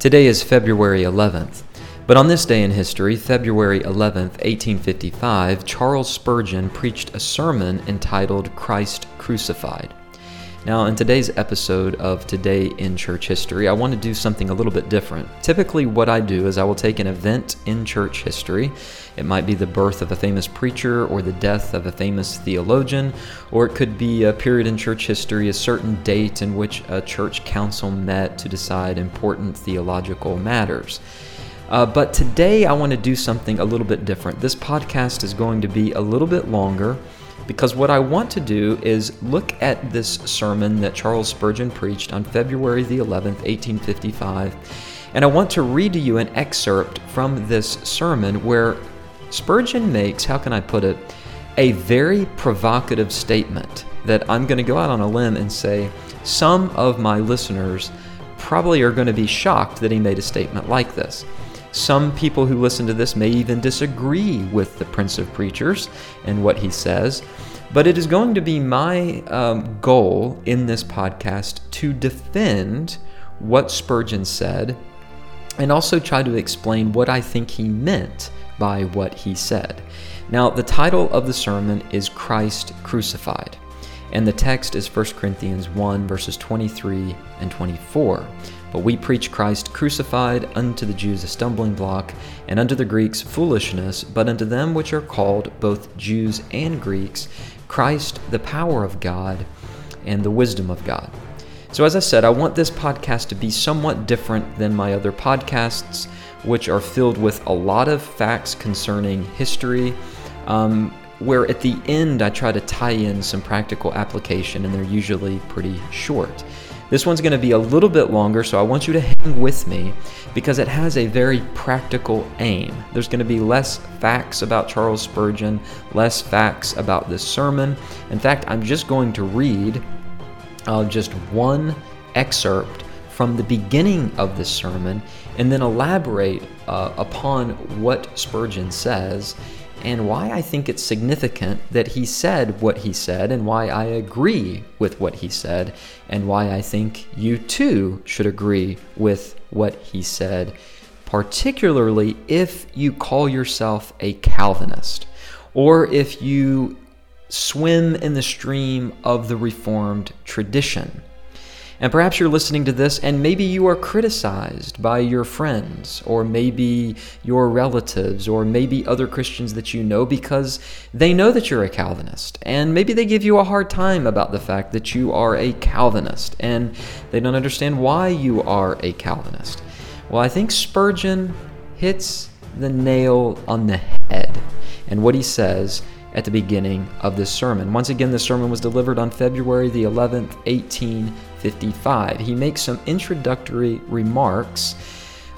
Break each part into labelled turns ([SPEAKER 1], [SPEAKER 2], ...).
[SPEAKER 1] Today is February 11th, but on this day in history, February 11th, 1855, Charles Spurgeon preached a sermon entitled Christ Crucified. Now, in today's episode of Today in Church History, I want to do something a little bit different. Typically, what I do is I will take an event in church history. It might be the birth of a famous preacher or the death of a famous theologian, or it could be a period in church history, a certain date in which a church council met to decide important theological matters. Uh, but today, I want to do something a little bit different. This podcast is going to be a little bit longer because what I want to do is look at this sermon that Charles Spurgeon preached on February the 11th, 1855, and I want to read to you an excerpt from this sermon where Spurgeon makes, how can I put it, a very provocative statement that I'm going to go out on a limb and say some of my listeners probably are going to be shocked that he made a statement like this. Some people who listen to this may even disagree with the Prince of Preachers and what he says, but it is going to be my um, goal in this podcast to defend what Spurgeon said and also try to explain what I think he meant by what he said. Now, the title of the sermon is Christ Crucified, and the text is 1 Corinthians 1, verses 23 and 24. But we preach Christ crucified, unto the Jews a stumbling block, and unto the Greeks foolishness, but unto them which are called, both Jews and Greeks, Christ the power of God and the wisdom of God. So, as I said, I want this podcast to be somewhat different than my other podcasts, which are filled with a lot of facts concerning history. Um, where at the end I try to tie in some practical application, and they're usually pretty short. This one's going to be a little bit longer, so I want you to hang with me because it has a very practical aim. There's going to be less facts about Charles Spurgeon, less facts about this sermon. In fact, I'm just going to read uh, just one excerpt from the beginning of this sermon and then elaborate uh, upon what Spurgeon says and why I think it's significant that he said what he said, and why I agree with what he said, and why I think you too should agree with what he said, particularly if you call yourself a Calvinist, or if you swim in the stream of the Reformed tradition. And perhaps you're listening to this and maybe you are criticized by your friends or maybe your relatives or maybe other Christians that you know because they know that you're a Calvinist. And maybe they give you a hard time about the fact that you are a Calvinist and they don't understand why you are a Calvinist. Well, I think Spurgeon hits the nail on the head. And what he says at the beginning of this sermon. Once again, the sermon was delivered on February the 11th, 1855. He makes some introductory remarks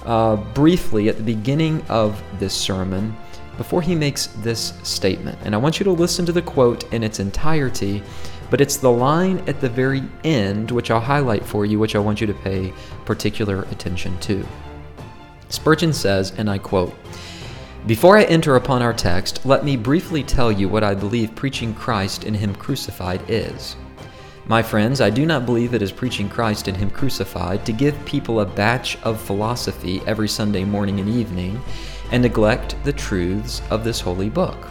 [SPEAKER 1] uh, briefly at the beginning of this sermon before he makes this statement. And I want you to listen to the quote in its entirety, but it's the line at the very end, which I'll highlight for you, which I want you to pay particular attention to. Spurgeon says, and I quote, before I enter upon our text, let me briefly tell you what I believe preaching Christ and Him crucified is. My friends, I do not believe it is preaching Christ and Him crucified to give people a batch of philosophy every Sunday morning and evening and neglect the truths of this holy book.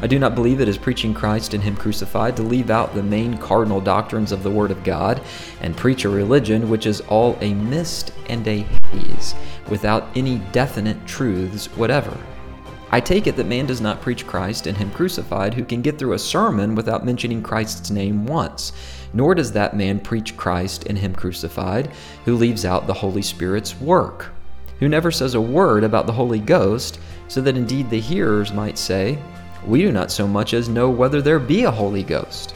[SPEAKER 1] I do not believe it is preaching Christ and Him crucified to leave out the main cardinal doctrines of the Word of God and preach a religion which is all a mist and a haze without any definite truths whatever. I take it that man does not preach Christ and Him crucified who can get through a sermon without mentioning Christ's name once, nor does that man preach Christ and Him crucified who leaves out the Holy Spirit's work, who never says a word about the Holy Ghost, so that indeed the hearers might say, We do not so much as know whether there be a Holy Ghost.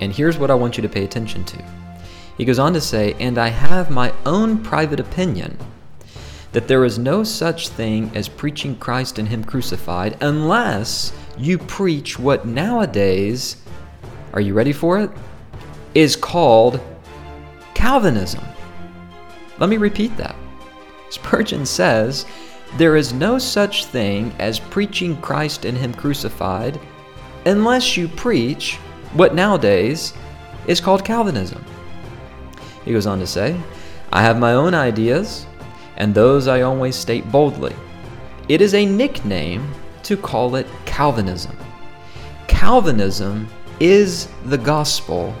[SPEAKER 1] And here's what I want you to pay attention to. He goes on to say, And I have my own private opinion that there is no such thing as preaching Christ and Him crucified unless you preach what nowadays, are you ready for it? Is called Calvinism. Let me repeat that. Spurgeon says, There is no such thing as preaching Christ and Him crucified unless you preach what nowadays is called Calvinism. He goes on to say, I have my own ideas, and those I always state boldly. It is a nickname to call it Calvinism. Calvinism is the gospel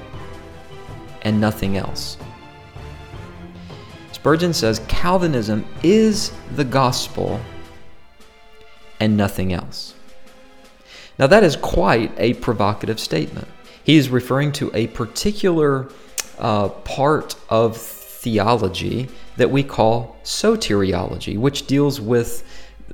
[SPEAKER 1] and nothing else. Spurgeon says Calvinism is the gospel and nothing else. Now, that is quite a provocative statement. He is referring to a particular uh, part of theology that we call soteriology, which deals with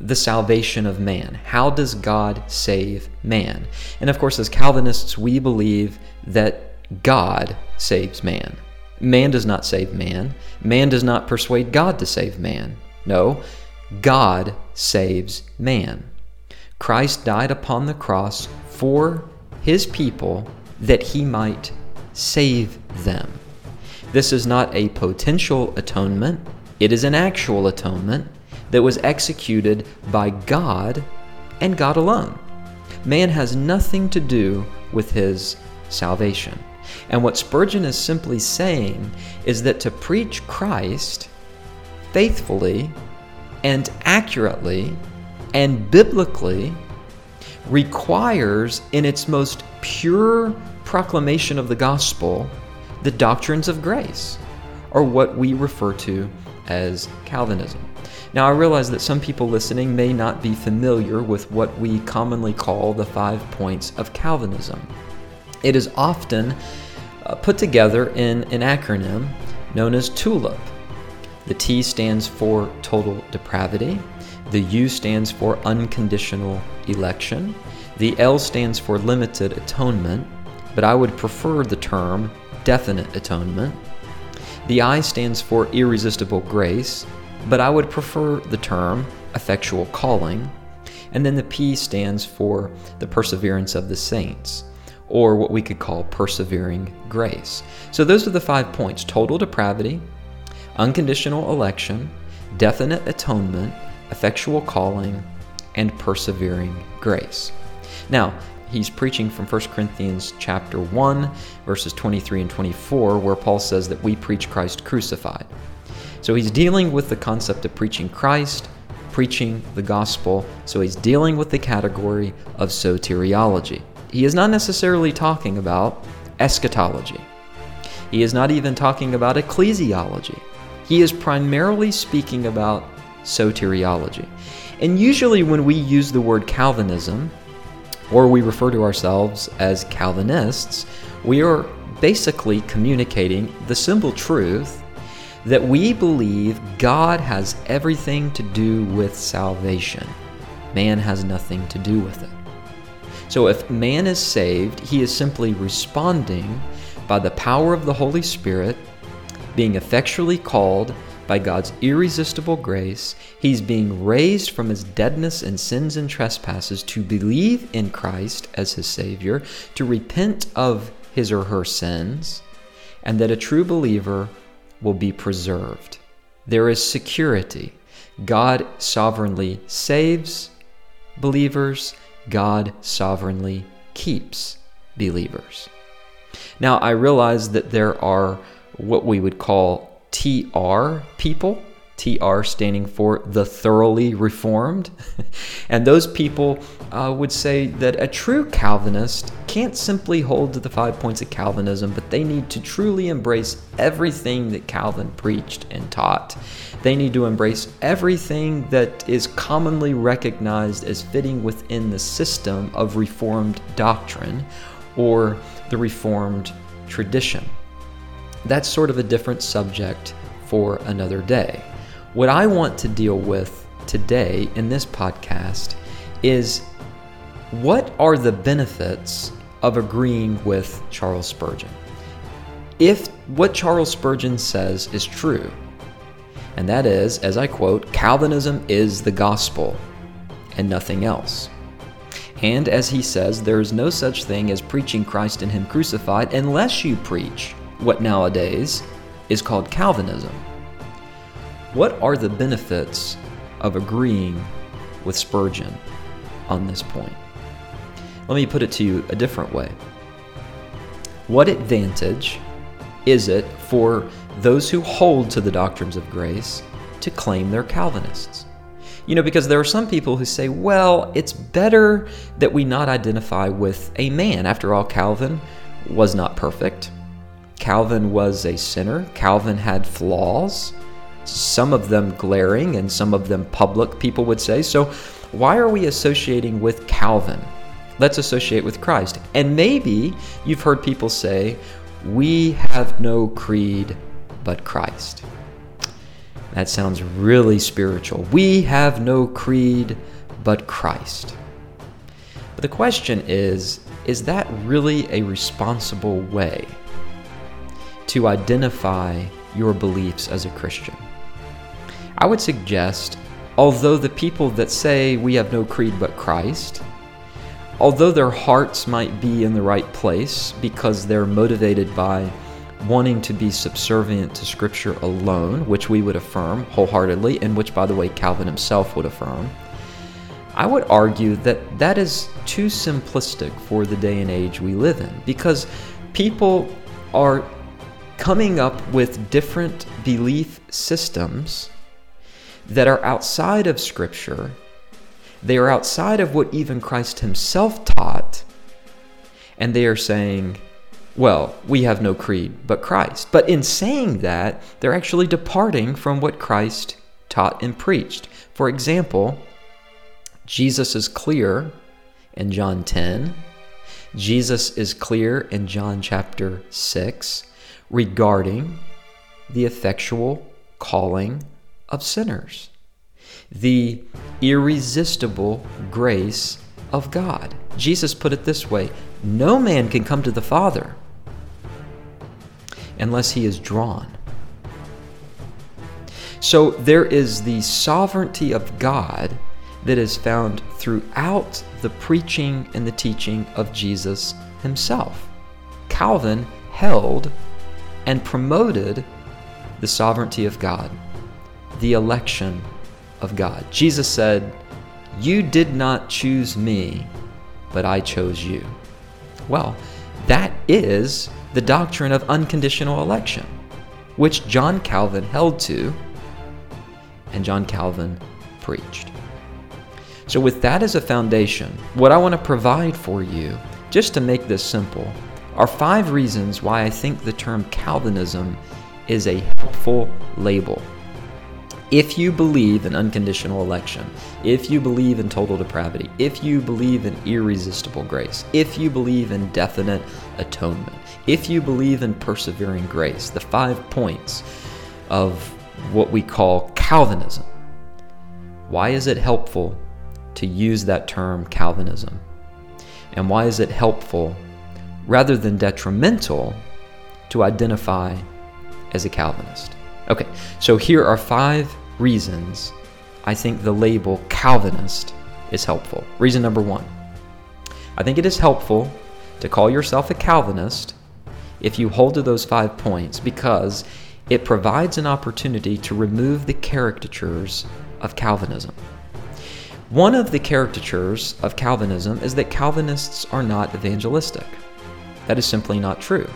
[SPEAKER 1] the salvation of man. How does God save man? And of course, as Calvinists, we believe that God saves man. Man does not save man. Man does not persuade God to save man. No, God saves man. Christ died upon the cross for his people that he might save them. This is not a potential atonement, it is an actual atonement that was executed by God and God alone. Man has nothing to do with his salvation. And what Spurgeon is simply saying is that to preach Christ faithfully and accurately and biblically requires, in its most pure proclamation of the gospel, the doctrines of grace, or what we refer to as Calvinism. Now, I realize that some people listening may not be familiar with what we commonly call the five points of Calvinism. It is often uh, put together in an acronym known as TULIP. The T stands for total depravity, the U stands for unconditional election, the L stands for limited atonement, but I would prefer the term definite atonement. The I stands for irresistible grace, but I would prefer the term effectual calling. And then the P stands for the perseverance of the saints, or what we could call persevering grace. So those are the five points total depravity, unconditional election, definite atonement, effectual calling, and persevering grace. Now, he's preaching from 1 Corinthians chapter 1 verses 23 and 24 where Paul says that we preach Christ crucified. So he's dealing with the concept of preaching Christ, preaching the gospel. So he's dealing with the category of soteriology. He is not necessarily talking about eschatology. He is not even talking about ecclesiology. He is primarily speaking about soteriology. And usually, when we use the word Calvinism, or we refer to ourselves as Calvinists, we are basically communicating the simple truth that we believe God has everything to do with salvation. Man has nothing to do with it. So if man is saved, he is simply responding by the power of the Holy Spirit, being effectually called by God's irresistible grace, he's being raised from his deadness and sins and trespasses to believe in Christ as his Savior, to repent of his or her sins, and that a true believer will be preserved. There is security. God sovereignly saves believers, God sovereignly keeps believers. Now, I realize that there are what we would call TR people, TR standing for the thoroughly reformed. and those people uh, would say that a true Calvinist can't simply hold to the five points of Calvinism, but they need to truly embrace everything that Calvin preached and taught. They need to embrace everything that is commonly recognized as fitting within the system of Reformed doctrine or the Reformed tradition. That's sort of a different subject for another day. What I want to deal with today in this podcast is what are the benefits of agreeing with Charles Spurgeon? If what Charles Spurgeon says is true, and that is, as I quote, Calvinism is the gospel and nothing else. And as he says, there is no such thing as preaching Christ and Him crucified unless you preach what nowadays is called Calvinism. What are the benefits of agreeing with Spurgeon on this point? Let me put it to you a different way. What advantage is it for those who hold to the doctrines of grace to claim they're Calvinists? You know, because there are some people who say, well, it's better that we not identify with a man. After all, Calvin was not perfect. Calvin was a sinner. Calvin had flaws, some of them glaring and some of them public, people would say. So, why are we associating with Calvin? Let's associate with Christ. And maybe you've heard people say, we have no creed but Christ. That sounds really spiritual. We have no creed but Christ. But the question is is that really a responsible way to identify your beliefs as a Christian? I would suggest, although the people that say we have no creed but Christ, although their hearts might be in the right place because they're motivated by wanting to be subservient to Scripture alone, which we would affirm wholeheartedly, and which, by the way, Calvin himself would affirm, I would argue that that is too simplistic for the day and age we live in because people are coming up with different belief systems that are outside of Scripture. They are outside of what even Christ himself taught. And they are saying, well, we have no creed but Christ. But in saying that, they're actually departing from what Christ taught and preached. For example, Jesus is clear in John 10. Jesus is clear in John chapter 6 regarding the effectual calling of sinners, the irresistible grace of God. Jesus put it this way No man can come to the Father unless he is drawn. So there is the sovereignty of God that is found throughout the preaching and the teaching of Jesus himself. Calvin held and promoted the sovereignty of God, the election of God. Jesus said, You did not choose me, but I chose you. Well, that is the doctrine of unconditional election, which John Calvin held to and John Calvin preached. So, with that as a foundation, what I want to provide for you, just to make this simple, are five reasons why I think the term Calvinism is a helpful label if you believe in unconditional election, if you believe in total depravity, if you believe in irresistible grace, if you believe in definite atonement, if you believe in persevering grace, the five points of what we call Calvinism, why is it helpful to use that term Calvinism? And why is it helpful rather than detrimental to identify as a Calvinist? Okay, so here are five reasons I think the label Calvinist is helpful. Reason number one I think it is helpful to call yourself a Calvinist if you hold to those five points because it provides an opportunity to remove the caricatures of Calvinism. One of the caricatures of Calvinism is that Calvinists are not evangelistic. That is simply not true.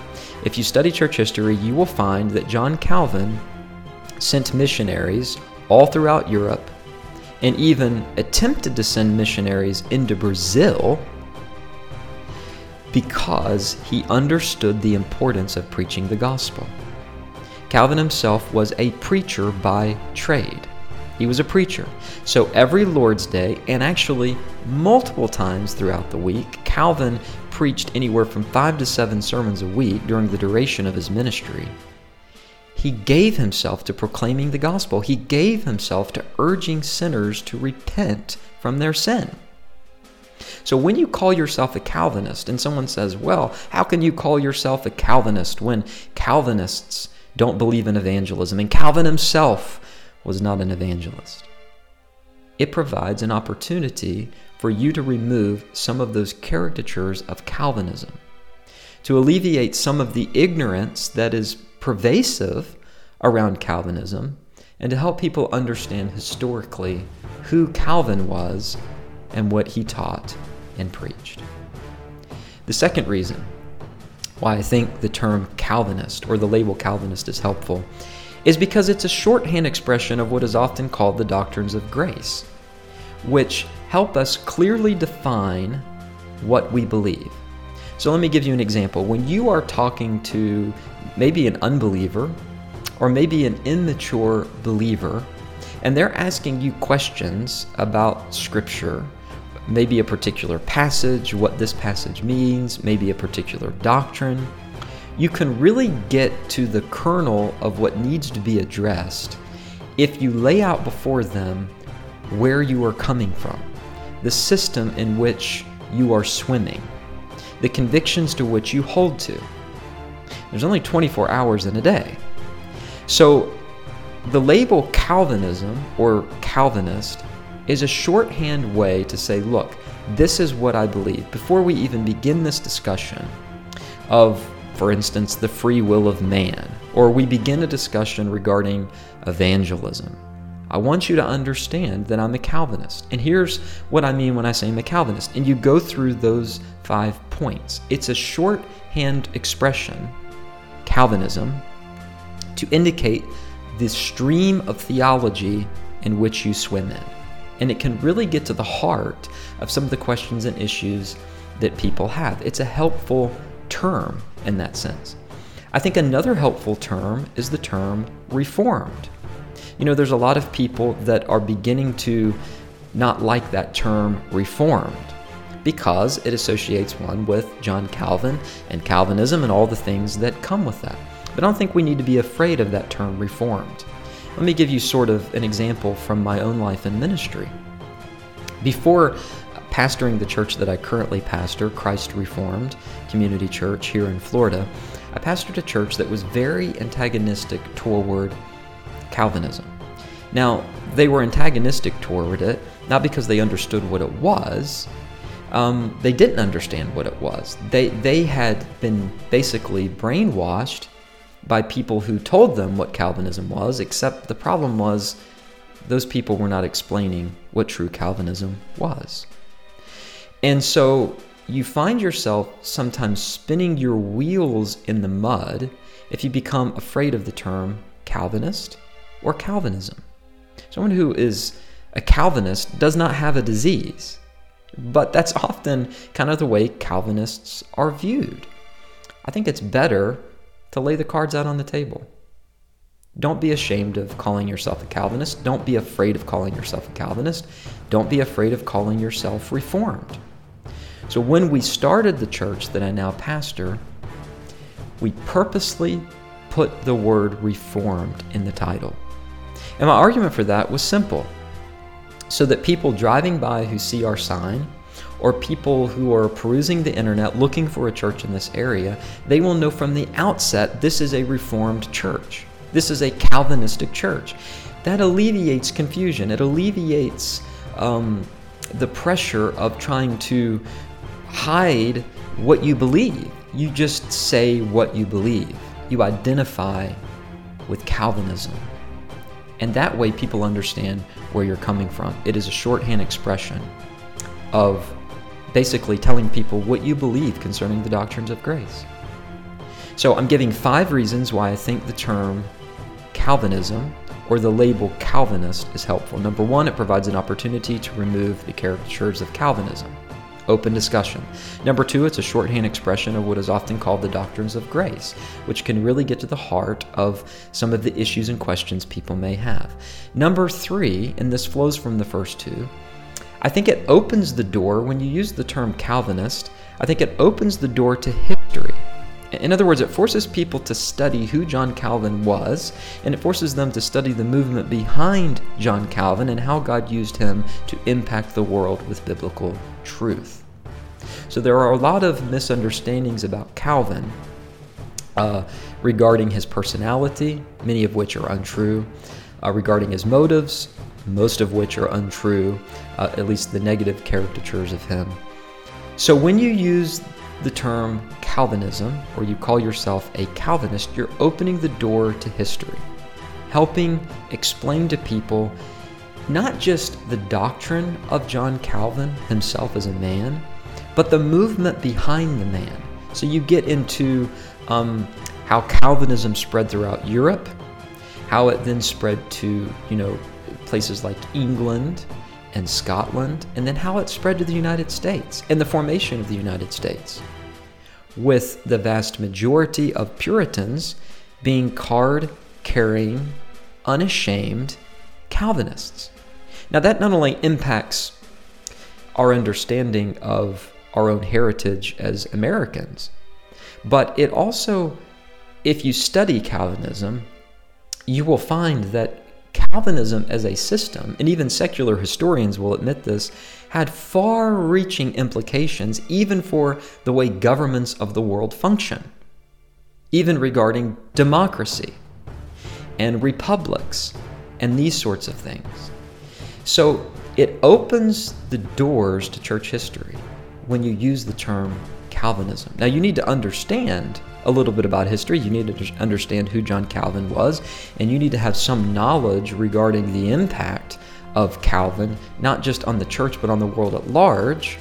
[SPEAKER 1] If you study church history, you will find that John Calvin sent missionaries all throughout Europe and even attempted to send missionaries into Brazil because he understood the importance of preaching the gospel. Calvin himself was a preacher by trade. He was a preacher. So every Lord's Day, and actually multiple times throughout the week, Calvin preached anywhere from five to seven sermons a week during the duration of his ministry. He gave himself to proclaiming the gospel. He gave himself to urging sinners to repent from their sin. So when you call yourself a Calvinist and someone says, well, how can you call yourself a Calvinist when Calvinists don't believe in evangelism and Calvin himself was not an evangelist? It provides an opportunity for you to remove some of those caricatures of Calvinism, to alleviate some of the ignorance that is pervasive around Calvinism and to help people understand historically who Calvin was and what he taught and preached. The second reason why I think the term Calvinist or the label Calvinist is helpful is because it's a shorthand expression of what is often called the doctrines of grace, which help us clearly define what we believe. So let me give you an example. When you are talking to maybe an unbeliever or maybe an immature believer, and they're asking you questions about Scripture, maybe a particular passage, what this passage means, maybe a particular doctrine, you can really get to the kernel of what needs to be addressed if you lay out before them where you are coming from, the system in which you are swimming, the convictions to which you hold to. There's only 24 hours in a day. So the label Calvinism or Calvinist is a shorthand way to say, look, this is what I believe. Before we even begin this discussion of for instance, the free will of man, or we begin a discussion regarding evangelism. I want you to understand that I'm a Calvinist. And here's what I mean when I say I'm a Calvinist. And you go through those five points. It's a shorthand expression, Calvinism, to indicate the stream of theology in which you swim in. And it can really get to the heart of some of the questions and issues that people have. It's a helpful term in that sense. I think another helpful term is the term reformed. You know, there's a lot of people that are beginning to not like that term reformed because it associates one with John Calvin and Calvinism and all the things that come with that. But I don't think we need to be afraid of that term reformed. Let me give you sort of an example from my own life and ministry. Before pastoring the church that I currently pastor, Christ Reformed Community Church here in Florida, I pastored a church that was very antagonistic toward Calvinism. Now, they were antagonistic toward it, not because they understood what it was. Um, they didn't understand what it was. They, they had been basically brainwashed by people who told them what Calvinism was, except the problem was those people were not explaining what true Calvinism was. And so you find yourself sometimes spinning your wheels in the mud if you become afraid of the term Calvinist or Calvinism. Someone who is a Calvinist does not have a disease, but that's often kind of the way Calvinists are viewed. I think it's better to lay the cards out on the table. Don't be ashamed of calling yourself a Calvinist. Don't be afraid of calling yourself a Calvinist. Don't be afraid of calling yourself Reformed. So when we started the church that I now pastor, we purposely put the word reformed in the title. And my argument for that was simple so that people driving by who see our sign, or people who are perusing the internet looking for a church in this area, they will know from the outset this is a Reformed church. This is a Calvinistic church. That alleviates confusion. It alleviates um, the pressure of trying to hide what you believe. You just say what you believe. You identify with Calvinism. And that way, people understand where you're coming from. It is a shorthand expression of basically telling people what you believe concerning the doctrines of grace. So, I'm giving five reasons why I think the term Calvinism or the label Calvinist is helpful. Number one, it provides an opportunity to remove the caricatures of Calvinism open discussion. Number two, it's a shorthand expression of what is often called the doctrines of grace, which can really get to the heart of some of the issues and questions people may have. Number three, and this flows from the first two, I think it opens the door, when you use the term Calvinist, I think it opens the door to history. In other words, it forces people to study who John Calvin was, and it forces them to study the movement behind John Calvin and how God used him to impact the world with biblical truth. So there are a lot of misunderstandings about Calvin uh, regarding his personality, many of which are untrue, uh, regarding his motives, most of which are untrue, uh, at least the negative caricatures of him. So when you use the term Calvinism, or you call yourself a Calvinist, you're opening the door to history, helping explain to people not just the doctrine of John Calvin himself as a man, but the movement behind the man, So you get into um, how Calvinism spread throughout Europe, how it then spread to, you know, places like England and Scotland, and then how it spread to the United States and the formation of the United States, with the vast majority of Puritans being card carrying, unashamed Calvinists. Now, that not only impacts our understanding of our own heritage as Americans, but it also, if you study Calvinism, you will find that Calvinism as a system, and even secular historians will admit this, had far reaching implications even for the way governments of the world function, even regarding democracy and republics and these sorts of things. So it opens the doors to church history when you use the term Calvinism. Now, you need to understand a little bit about history. You need to understand who John Calvin was, and you need to have some knowledge regarding the impact of Calvin, not just on the church, but on the world at large.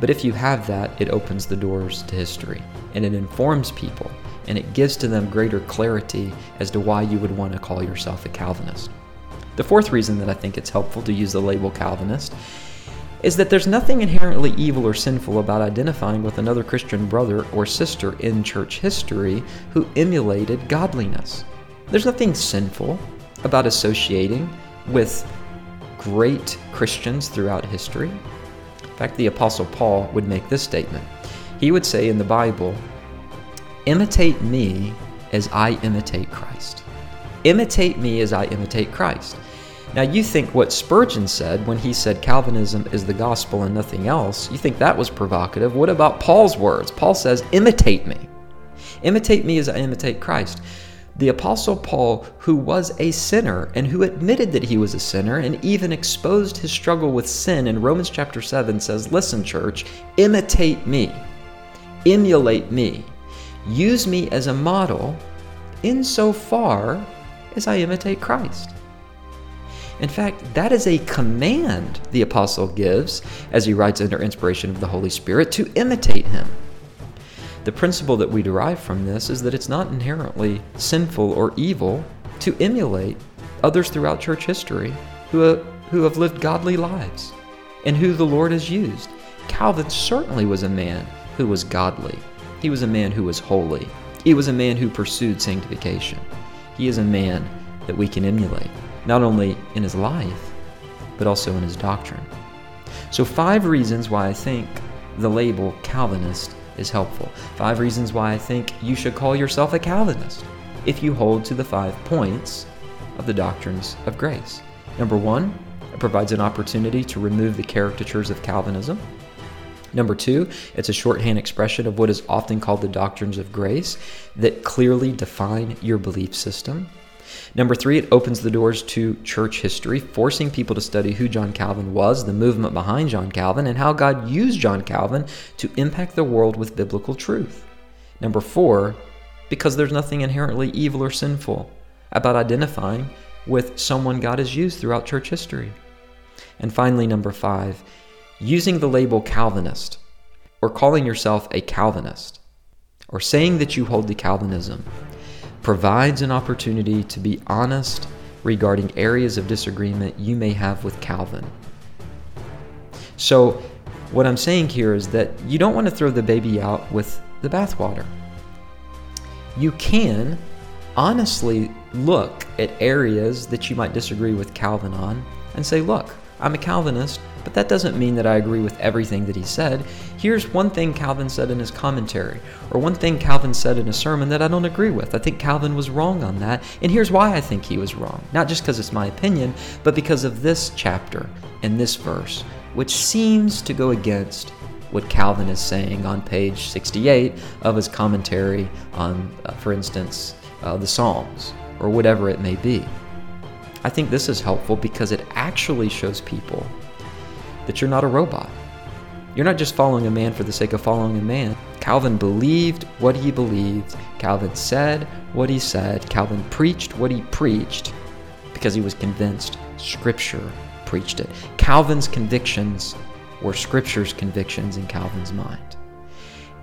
[SPEAKER 1] But if you have that, it opens the doors to history and it informs people and it gives to them greater clarity as to why you would want to call yourself a Calvinist. The fourth reason that I think it's helpful to use the label Calvinist is that there's nothing inherently evil or sinful about identifying with another Christian brother or sister in church history who emulated godliness. There's nothing sinful about associating with great Christians throughout history. In fact, the Apostle Paul would make this statement. He would say in the Bible, Imitate me as I imitate Christ. Imitate me as I imitate Christ. Now, you think what Spurgeon said when he said Calvinism is the gospel and nothing else, you think that was provocative. What about Paul's words? Paul says, Imitate me. Imitate me as I imitate Christ. The Apostle Paul, who was a sinner and who admitted that he was a sinner and even exposed his struggle with sin in Romans chapter 7, says, Listen, church, imitate me, emulate me, use me as a model insofar as I imitate Christ. In fact, that is a command the apostle gives as he writes under inspiration of the Holy Spirit to imitate him. The principle that we derive from this is that it's not inherently sinful or evil to emulate others throughout church history who have, who have lived godly lives and who the Lord has used. Calvin certainly was a man who was godly. He was a man who was holy. He was a man who pursued sanctification. He is a man that we can emulate not only in his life, but also in his doctrine. So, five reasons why I think the label Calvinist is helpful. Five reasons why I think you should call yourself a Calvinist if you hold to the five points of the doctrines of grace. Number one, it provides an opportunity to remove the caricatures of Calvinism. Number two, it's a shorthand expression of what is often called the doctrines of grace that clearly define your belief system. Number three, it opens the doors to church history, forcing people to study who John Calvin was, the movement behind John Calvin, and how God used John Calvin to impact the world with biblical truth. Number four, because there's nothing inherently evil or sinful about identifying with someone God has used throughout church history. And finally, number five, using the label Calvinist, or calling yourself a Calvinist, or saying that you hold to Calvinism provides an opportunity to be honest regarding areas of disagreement you may have with Calvin. So, what I'm saying here is that you don't want to throw the baby out with the bathwater. You can honestly look at areas that you might disagree with Calvin on and say, look, I'm a Calvinist, but that doesn't mean that I agree with everything that he said. Here's one thing Calvin said in his commentary, or one thing Calvin said in a sermon that I don't agree with. I think Calvin was wrong on that, and here's why I think he was wrong. Not just because it's my opinion, but because of this chapter and this verse, which seems to go against what Calvin is saying on page 68 of his commentary on, uh, for instance, uh, the Psalms, or whatever it may be. I think this is helpful because it actually shows people that you're not a robot. You're not just following a man for the sake of following a man. Calvin believed what he believed. Calvin said what he said. Calvin preached what he preached because he was convinced Scripture preached it. Calvin's convictions were Scripture's convictions in Calvin's mind.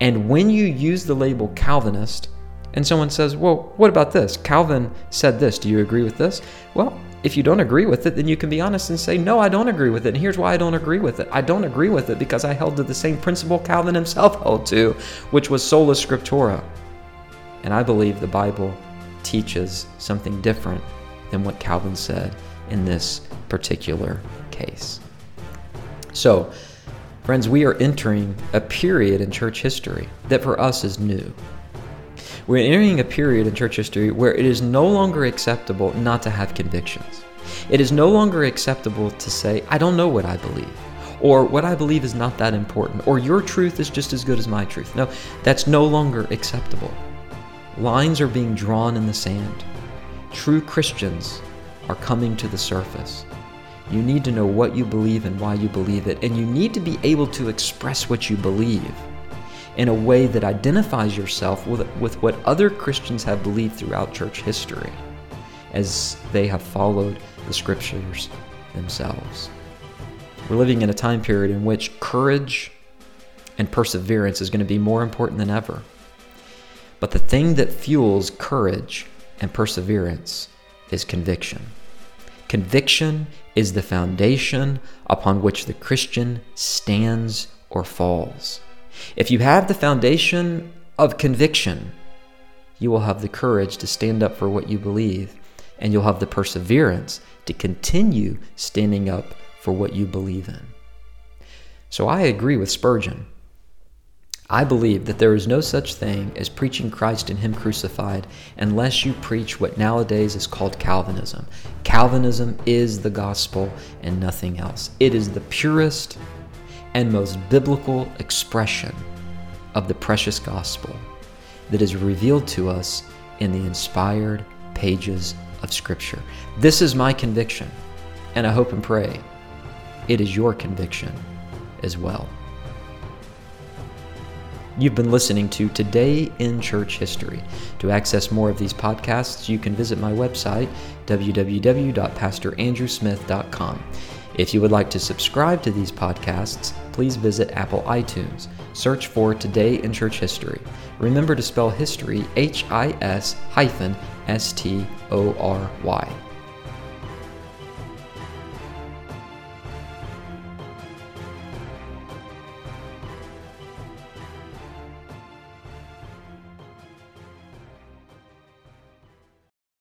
[SPEAKER 1] And when you use the label Calvinist, and someone says, Well, what about this? Calvin said this. Do you agree with this? Well, if you don't agree with it, then you can be honest and say, No, I don't agree with it. And here's why I don't agree with it. I don't agree with it because I held to the same principle Calvin himself held to, which was sola scriptura. And I believe the Bible teaches something different than what Calvin said in this particular case. So, friends, we are entering a period in church history that for us is new. We're entering a period in church history where it is no longer acceptable not to have convictions. It is no longer acceptable to say, I don't know what I believe, or what I believe is not that important, or your truth is just as good as my truth. No, that's no longer acceptable. Lines are being drawn in the sand. True Christians are coming to the surface. You need to know what you believe and why you believe it, and you need to be able to express what you believe in a way that identifies yourself with, with what other Christians have believed throughout church history as they have followed the scriptures themselves. We're living in a time period in which courage and perseverance is going to be more important than ever. But the thing that fuels courage and perseverance is conviction. Conviction is the foundation upon which the Christian stands or falls. If you have the foundation of conviction, you will have the courage to stand up for what you believe, and you'll have the perseverance to continue standing up for what you believe in. So I agree with Spurgeon. I believe that there is no such thing as preaching Christ and Him crucified unless you preach what nowadays is called Calvinism. Calvinism is the gospel and nothing else. It is the purest and most biblical expression of the precious gospel that is revealed to us in the inspired pages of Scripture. This is my conviction, and I hope and pray it is your conviction as well. You've been listening to Today in Church History. To access more of these podcasts, you can visit my website, www.pastorandrewsmith.com. If you would like to subscribe to these podcasts, please visit Apple iTunes. Search for Today in Church History. Remember to spell history H I S hyphen S T O R Y.